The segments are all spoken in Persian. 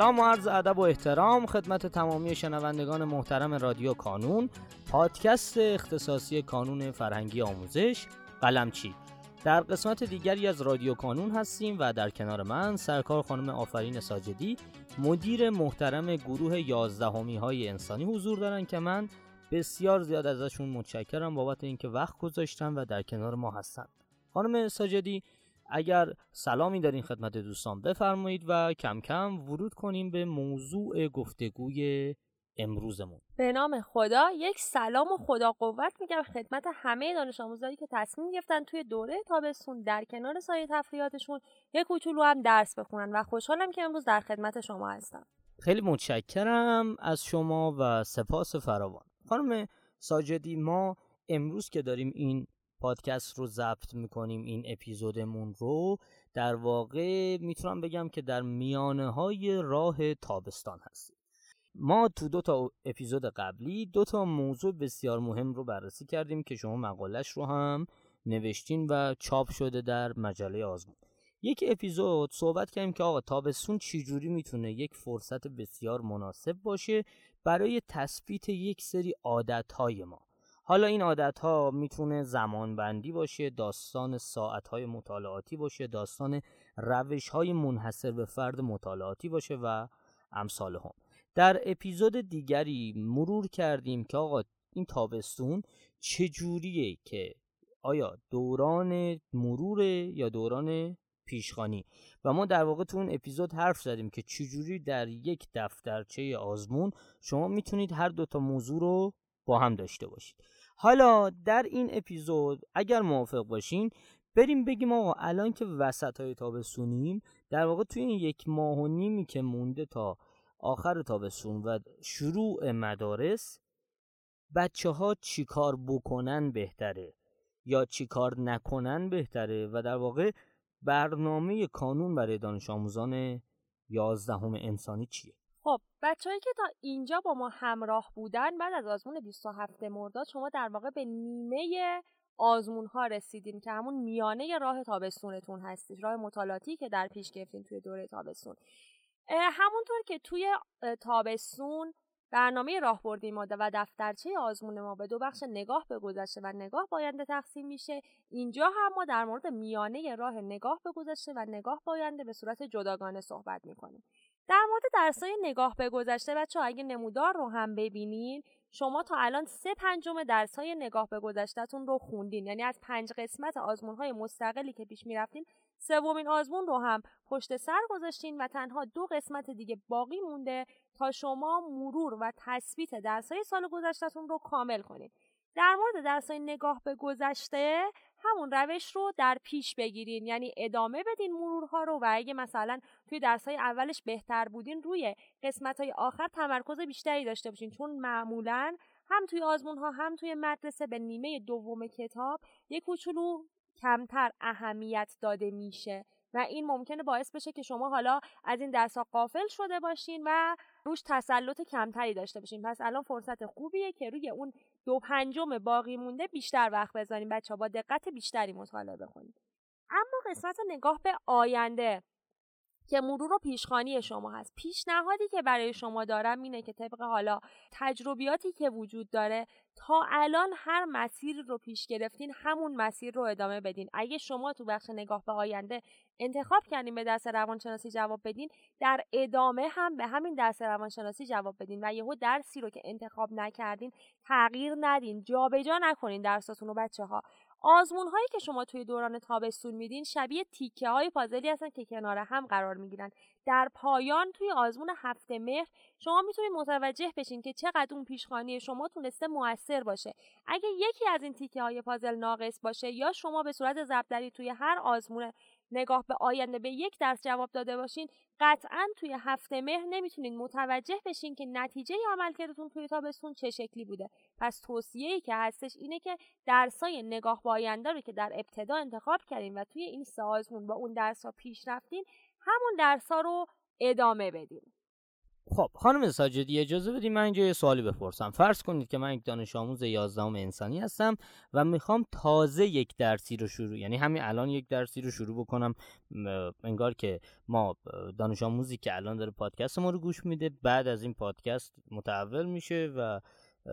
سلام و عرض ادب و احترام خدمت تمامی شنوندگان محترم رادیو کانون پادکست اختصاصی کانون فرهنگی آموزش قلمچی در قسمت دیگری از رادیو کانون هستیم و در کنار من سرکار خانم آفرین ساجدی مدیر محترم گروه یازدهمی های انسانی حضور دارن که من بسیار زیاد ازشون متشکرم بابت اینکه وقت گذاشتن و در کنار ما هستن. خانم ساجدی اگر سلامی دارین خدمت دوستان بفرمایید و کم کم ورود کنیم به موضوع گفتگوی امروزمون. به نام خدا یک سلام و خدا قوت میگم خدمت همه دانش آموزایی که تصمیم گرفتن توی دوره تابستون در کنار سایه تفریحاتشون یک کوچولو هم درس بخونن و خوشحالم که امروز در خدمت شما هستم. خیلی متشکرم از شما و سپاس فراوان. خانم ساجدی ما امروز که داریم این پادکست رو ضبط می‌کنیم این اپیزودمون رو. در واقع می‌تونم بگم که در میانه های راه تابستان هستیم. ما تو دو تا اپیزود قبلی دو تا موضوع بسیار مهم رو بررسی کردیم که شما مقالش رو هم نوشتین و چاپ شده در مجله آزمون. یک اپیزود صحبت کردیم که آقا تابستون چجوری می‌تونه یک فرصت بسیار مناسب باشه برای تثبیت یک سری عادت های ما. حالا این عادت ها می‌تونه زمان بندی باشه داستان ساعت های مطالعاتی باشه داستان روش های منحصر به فرد مطالعاتی باشه و امثال هم. در اپیزود دیگری مرور کردیم که آقا این تابستون چجوریه که آیا دوران مرور یا دوران پیشخانی؟ و ما در واقع تو اون اپیزود حرف زدیم که چجوری در یک دفترچه آزمون شما می‌تونید هر دوتا موضوع رو با هم داشته باشید. حالا در این اپیزود اگر موافق باشین بریم بگیم آقا الان که وسط های تابستونیم در واقع توی این یک ماه و نیمی که مونده تا آخر تابستون و شروع مدارس بچه ها چی کار بکنن بهتره یا چی کار نکنن بهتره و در واقع برنامه کانون برای دانش آموزان یازدهم انسانی چیه؟ خب بچههایی که تا اینجا با ما همراه بودن بعد از آزمون 27 مرداد شما در واقع به نیمه آزمون ها رسیدیم که همون میانه راه تابستونتون هستید راه مطالعاتی که در پیش گرفتین توی دوره تابستون. همونطور که توی تابستون برنامه راهبردی ما و دفترچه آزمون ما به دو بخش نگاه به گذشته و نگاه باینده تقسیم میشه اینجا هم ما در مورد میانه راه نگاه به گذشته و نگاه باینده به صورت جداگانه صحبت می‌کنیم. در مورد درسای نگاه به گذشته بچه اگه نمودار رو هم ببینین شما تا الان سه پنجم درسای نگاه به گذشتهتون رو خوندین. یعنی از پنج قسمت آزمون های مستقلی که پیش می‌رفتین سومین آزمون رو هم پشت سر گذاشتین و تنها دو قسمت دیگه باقی مونده تا شما مرور و تثبیت درسای سال گذشتهتون رو کامل کنید در مورد درسای نگاه به گذشته همون روش رو در پیش بگیرین. یعنی ادامه بدین مرورها رو و اگه مثلا توی درسای اولش بهتر بودین روی قسمت های آخر تمرکز بیشتری داشته باشین. چون معمولا هم توی آزمون ها هم توی مدرسه به نیمه دوم کتاب یک کوچولو کمتر اهمیت داده میشه. و این ممکنه باعث بشه که شما حالا از این درس ها قافل شده باشین و روش تسلط کمتری داشته باشین. پس الان فرصت خوبیه که روی اون دو پنجم باقی مونده بیشتر وقت بذارین. بچه ها با دقت بیشتری مطالعه بکنید اما قسمت نگاه به آینده. که مرور و پیشخانی شما هست. پیشنهادی که برای شما دارم اینه که طبق حالا تجربیاتی که وجود داره تا الان هر مسیر رو پیش گرفتین همون مسیر رو ادامه بدین. اگه شما تو بخش نگاه به آینده انتخاب کردین به درس روانشناسی جواب بدین در ادامه هم به همین درس روانشناسی جواب بدین و یهو درسی رو که انتخاب نکردین تغییر ندین. جابجا جا نکنین درساتون رو بچه ها آزمون هایی که شما توی دوران تابستون میدین شبیه تیکه های پازلی هستن که کنار هم قرار می‌گیرن. در پایان توی آزمون هفته مهر شما می‌تونید متوجه بشین که چقدر اون پیشخانی شما تونسته موثر باشه. اگه یکی از این تیکه های پازل ناقص باشه یا شما به صورت ضربدری توی هر آزمون نگاه به آینده به یک درس جواب داده باشین قطعا توی هفته مهر نمی‌تونین متوجه بشین که نتیجه عملکردتون توی تابستون چه شکلی بوده. پس توصیه ای که هستش اینه که درسای نگاه به آینده رو که در ابتدا انتخاب کردین و توی این سه آزمون با اون درس ها پیش رفتین همون درس رو ادامه بدین. خب خانم ساجدی اجازه بدید من اینجا یه سوالی بپرسم. فرض کنید که من یک دانش آموز 11 انسانی هستم و می‌خوام تازه یک درسی رو شروع یعنی همین الان یک درسی رو شروع بکنم. انگار که ما دانش آموزی که الان داره پادکست ما رو گوش میده بعد از این پادکست متحول میشه و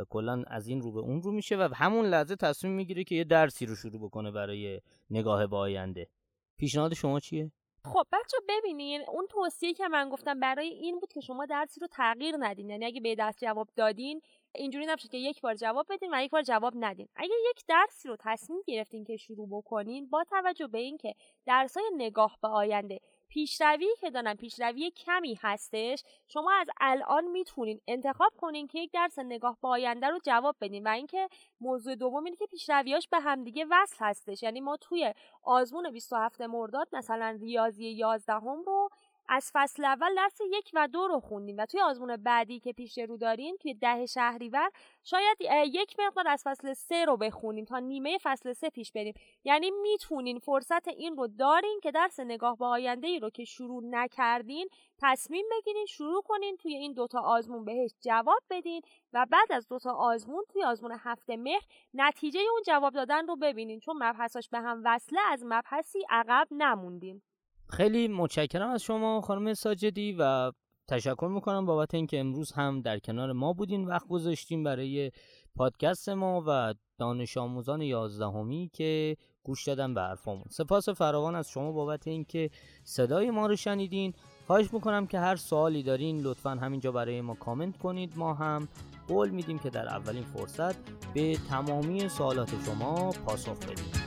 کلا از این رو به اون رو میشه و همون لحظه تصمیم می‌گیره که یه درسی رو شروع بکنه برای نگاه به آینده. پیشنهاد شما چیه؟ خب بچه ببینین اون توصیه که من گفتم برای این بود که شما درسی رو تغییر ندین. یعنی اگه به درس جواب دادین اینجوری نباشه که یک بار جواب بدین و یک بار جواب ندین. اگه یک درسی رو تصمیم گرفتین که شروع بکنین با توجه به اینکه درسای نگاه به آینده پیشروی که دارن پیشروی کمی هستش شما از الان می‌تونین انتخاب کنین که یک درس نگاه به آینده رو جواب بدین و اینکه موضوع دوم اینه که پیشرویاش به همدیگه وصل هستش. یعنی ما توی آزمون 27 مرداد مثلا ریاضی 11 هم رو از فصل اول درس یک و دو رو خوندیم و توی آزمون بعدی که پیش رو داریم توی ده شهریور شاید یک مقدار از فصل سه رو بخونیم تا نیمه فصل سه پیش بریم. یعنی می‌تونین فرصت این رو دارین که درس نگاه به آینده ای رو که شروع نکردین تصمیم بگیرین شروع کنین توی این دوتا آزمون بهش جواب بدین و بعد از دوتا آزمون توی آزمون هفته مهر نتیجه اون جواب دادن رو ببینین. چون مبحثاش به هم وصله از مبحثی عقب نموندین خیلی متشکرم از شما خانم ساجدی و تشکر می‌کنم بابت اینکه امروز هم در کنار ما بودین وقت گذاشتیم برای پادکست ما و دانش آموزان یازدهمی که گوش دادن به حرفمون سپاس فراوان از شما بابت اینکه صدای ما رو شنیدین. خواهش می‌کنم که هر سوالی دارین لطفا همینجا برای ما کامنت کنید. ما هم قول میدیم که در اولین فرصت به تمامی سوالات شما پاسخ بدیم.